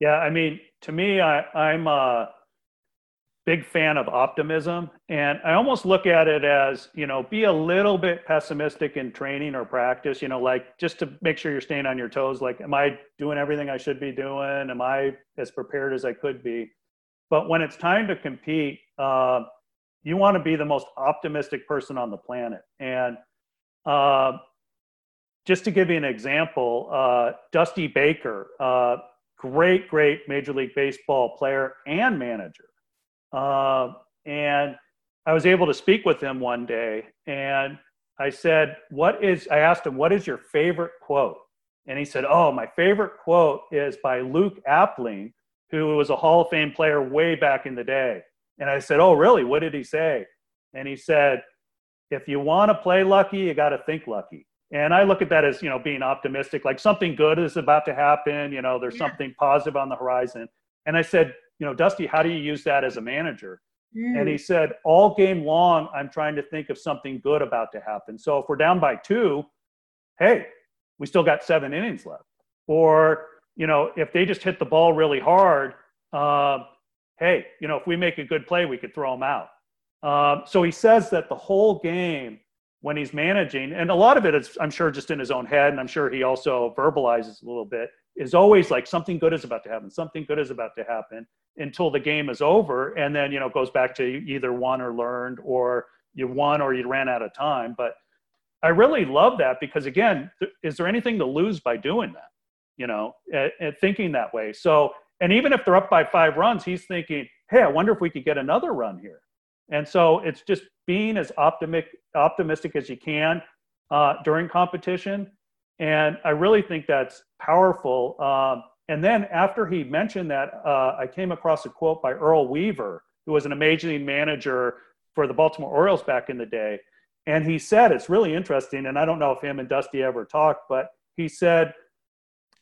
Yeah, I mean, to me, I, I'm a big fan of optimism. And I almost look at it as, you know, be a little bit pessimistic in training or practice, you know, like just to make sure you're staying on your toes. Like, am I doing everything I should be doing? Am I as prepared as I could be? But when it's time to compete, uh, you want to be the most optimistic person on the planet. And uh, just to give you an example, uh, Dusty Baker, uh, great, great Major League Baseball player and manager uh, and I was able to speak with him one day, and I said, "What is?" I asked him, "What is your favorite quote?" And he said, "Oh, my favorite quote is by Luke Appling, who was a Hall of Fame player way back in the day." And I said, "Oh, really? What did he say?" And he said, "If you want to play lucky, you got to think lucky." And I look at that as you know being optimistic, like something good is about to happen. You know, there's yeah. something positive on the horizon. And I said, you know, Dusty, how do you use that as a manager? Mm. And he said, all game long, I'm trying to think of something good about to happen. So if we're down by two, hey, we still got seven innings left. Or, you know, if they just hit the ball really hard, uh, hey, you know, if we make a good play, we could throw them out. Um, so he says that the whole game, when he's managing, and a lot of it is, I'm sure, just in his own head, and I'm sure he also verbalizes a little bit, is always like something good is about to happen, something good is about to happen until the game is over. And then you know goes back to either won or learned or you won or you ran out of time. But i really love that because again th- is there anything to lose by doing that you know and thinking that way? So and even if they're up by five runs he's thinking hey i wonder if we could get another run here. And so it's just being as optimistic optimistic as you can uh, during competition and i really think that's powerful um, and then after he mentioned that, uh, I came across a quote by Earl Weaver, who was an amazing manager for the Baltimore Orioles back in the day. And he said, it's really interesting, and I don't know if him and Dusty ever talked, but he said,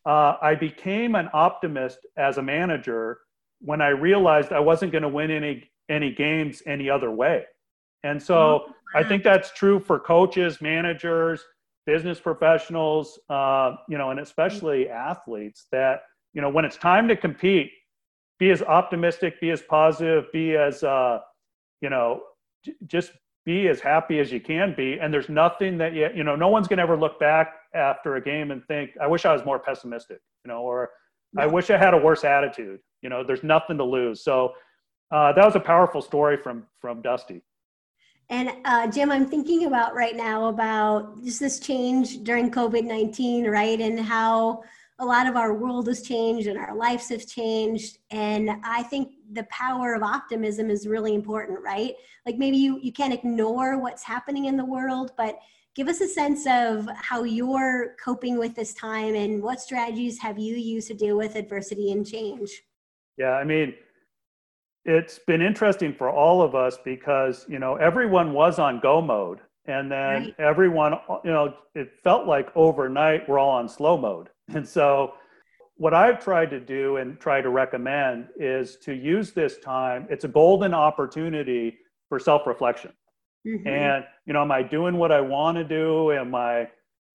uh, I became an optimist as a manager when I realized I wasn't going to win any any games any other way. And so oh, I think that's true for coaches, managers, business professionals, uh, you know, and especially athletes that you know when it's time to compete be as optimistic be as positive be as uh, you know j- just be as happy as you can be. And there's nothing that you you know no one's going to ever look back after a game and think i wish i was more pessimistic you know or no. i wish i had a worse attitude. You know there's nothing to lose. So uh, that was a powerful story from from dusty and uh, Jim, I'm thinking about right now about just this change during COVID 19, right? And how a lot of our world has changed and our lives have changed. And i think the power of optimism is really important right? Like maybe you you can't ignore what's happening in the world but give us a sense of how you're coping with this time and what strategies have you used to deal with adversity and change? Yeah i mean it's been interesting for all of us because you know everyone was on go mode and then right. everyone you know it felt like overnight we're all on slow mode and so, what I've tried to do and try to recommend is to use this time. It's a golden opportunity for self reflection. Mm-hmm. And, you know, am I doing what I want to do? Am I,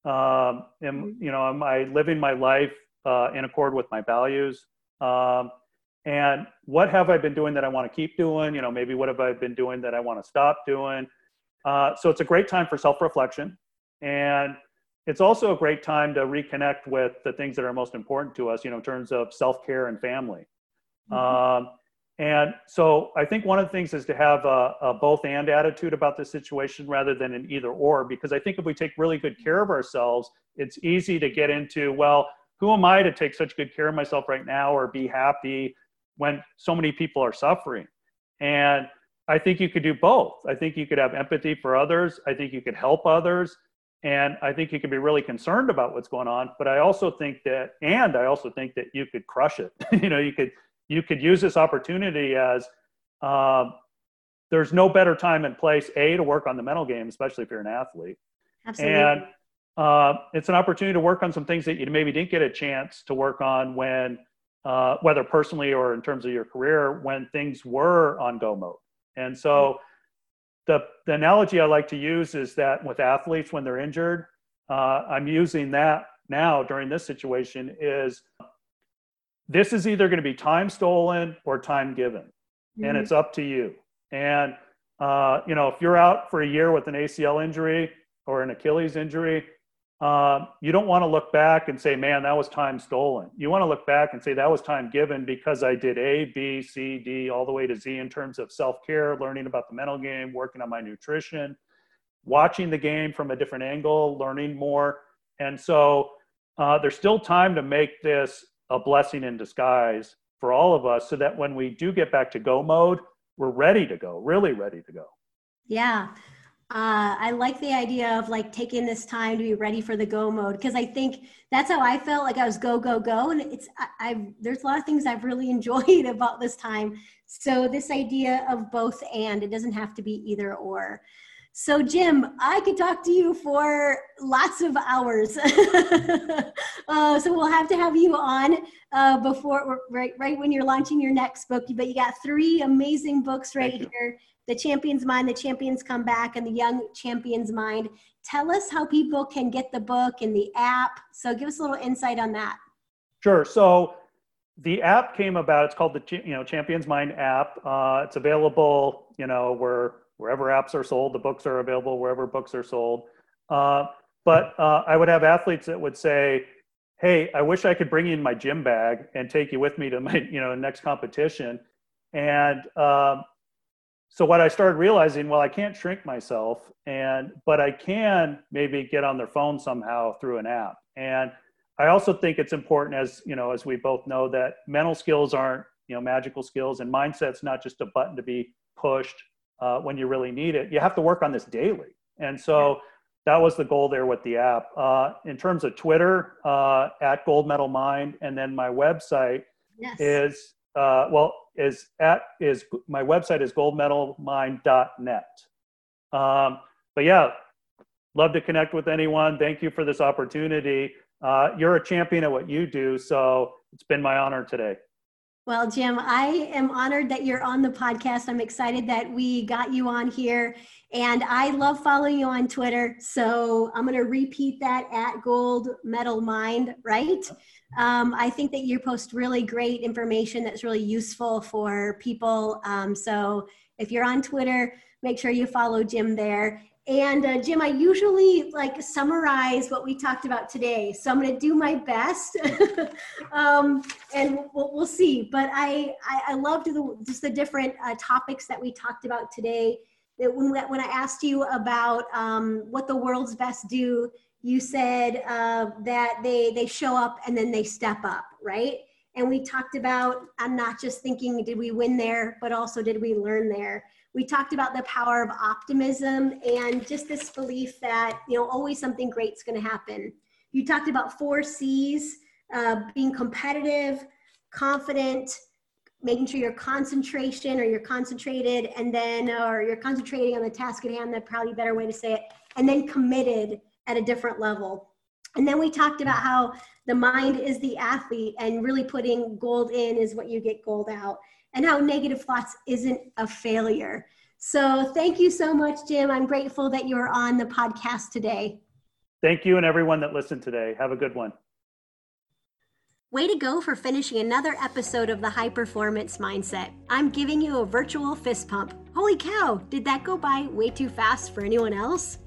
um, am, you know, am I living my life uh, in accord with my values? Um, and what have I been doing that I want to keep doing? You know, maybe what have I been doing that I want to stop doing? Uh, so it's a great time for self reflection. And it's also a great time to reconnect with the things that are most important to us, you know, in terms of self care and family. Mm-hmm. Um, and so I think one of the things is to have a, a, both and attitude about the situation rather than an either or, because I think if we take really good care of ourselves, it's easy to get into, well, who am I to take such good care of myself right now or be happy when so many people are suffering? And I think you could do both. I think you could have empathy for others. I think you could help others and I think you can be really concerned about what's going on. But I also think that, and I also think that you could crush it. you know, you could you could use this opportunity as um, there's no better time and place a to work on the mental game, especially if you're an athlete, Absolutely. and uh, it's an opportunity to work on some things that you maybe didn't get a chance to work on when, uh, whether personally or in terms of your career, when things were on go mode. And so, the, the analogy I like to use is that with athletes when they're injured, uh, I'm using that now during this situation is this is either going to be time stolen or time given, mm-hmm. and it's up to you. And uh, you know, if you're out for a year with an ACL injury or an Achilles injury, uh, you don't want to look back and say, man, that was time stolen. You want to look back and say, that was time given because I did A, B, C, D, all the way to Z in terms of self care, learning about the mental game, working on my nutrition, watching the game from a different angle, learning more. And so uh, there's still time to make this a blessing in disguise for all of us so that when we do get back to go mode, we're ready to go, really ready to go. Yeah. Uh, I like the idea of like taking this time to be ready for the go mode because I think that's how I felt like I was go go go and it's I, I've there's a lot of things I've really enjoyed about this time. So this idea of both and it doesn't have to be either or. So, Jim, I could talk to you for lots of hours. uh, so we'll have to have you on uh, before right right when you're launching your next book. But you got three amazing books right here: The Champion's Mind, The Champion's come back and The Young Champion's Mind. Tell us how people can get the book and the app. So give us a little insight on that. Sure. So the app came about. It's called the you know Champions Mind app. Uh, it's available. You know where wherever apps are sold, the books are available wherever books are sold. Uh, but uh, I would have athletes that would say, "Hey, I wish I could bring you in my gym bag and take you with me to my you know next competition." And um, so what I started realizing, well, I can't shrink myself, and but I can maybe get on their phone somehow through an app. And I also think it's important, as you know, as we both know, that mental skills aren't you know magical skills, and mindset's not just a button to be pushed uh, when you really need it. You have to work on this daily. And so that was the goal there with the app. Uh, in terms of Twitter, uh, at Gold Medal Mind, and then my website yes. is uh, well is at is my website is goldmedalmind.net. Um, but yeah, love to connect with anyone. Thank you for this opportunity. Uh, you're a champion at what you do, so it's been my honor today. Well, Jim, I am honored that you're on the podcast. I'm excited that we got you on here. And I love following you on Twitter. So I'm going to repeat that at Gold Medal Mind, right? Um, I think that you post really great information that's really useful for people. Um, so if you're on Twitter, make sure you follow Jim there. And uh, Jim, I usually like summarize what we talked about today. So I'm going to do my best um, and we'll, we'll, see. But I, I, I loved the, just the different uh, topics that we talked about today. That when, when I asked you about um, what the world's best do, you said uh, that they, they show up and then they step up, right? And we talked about, I'm not just thinking, did we win there, but also did we learn there? We talked about the power of optimism and just this belief that you know always something great's going to happen. You talked about four c's uh, being competitive confident making sure your concentration or you're concentrated and then or you're concentrating on the task at hand that's probably a better way to say it and then committed at a different level. And then we talked about how the mind is the athlete and really putting gold in is what you get gold out and how negative thoughts isn't a failure. So thank you so much, Jim. I'm grateful that you're on the podcast today. Thank you and everyone that listened today. Have a good one. Way to go for finishing another episode of the High Performance Mindset. I'm giving you a virtual fist pump. Holy cow, did that go by way too fast for anyone else?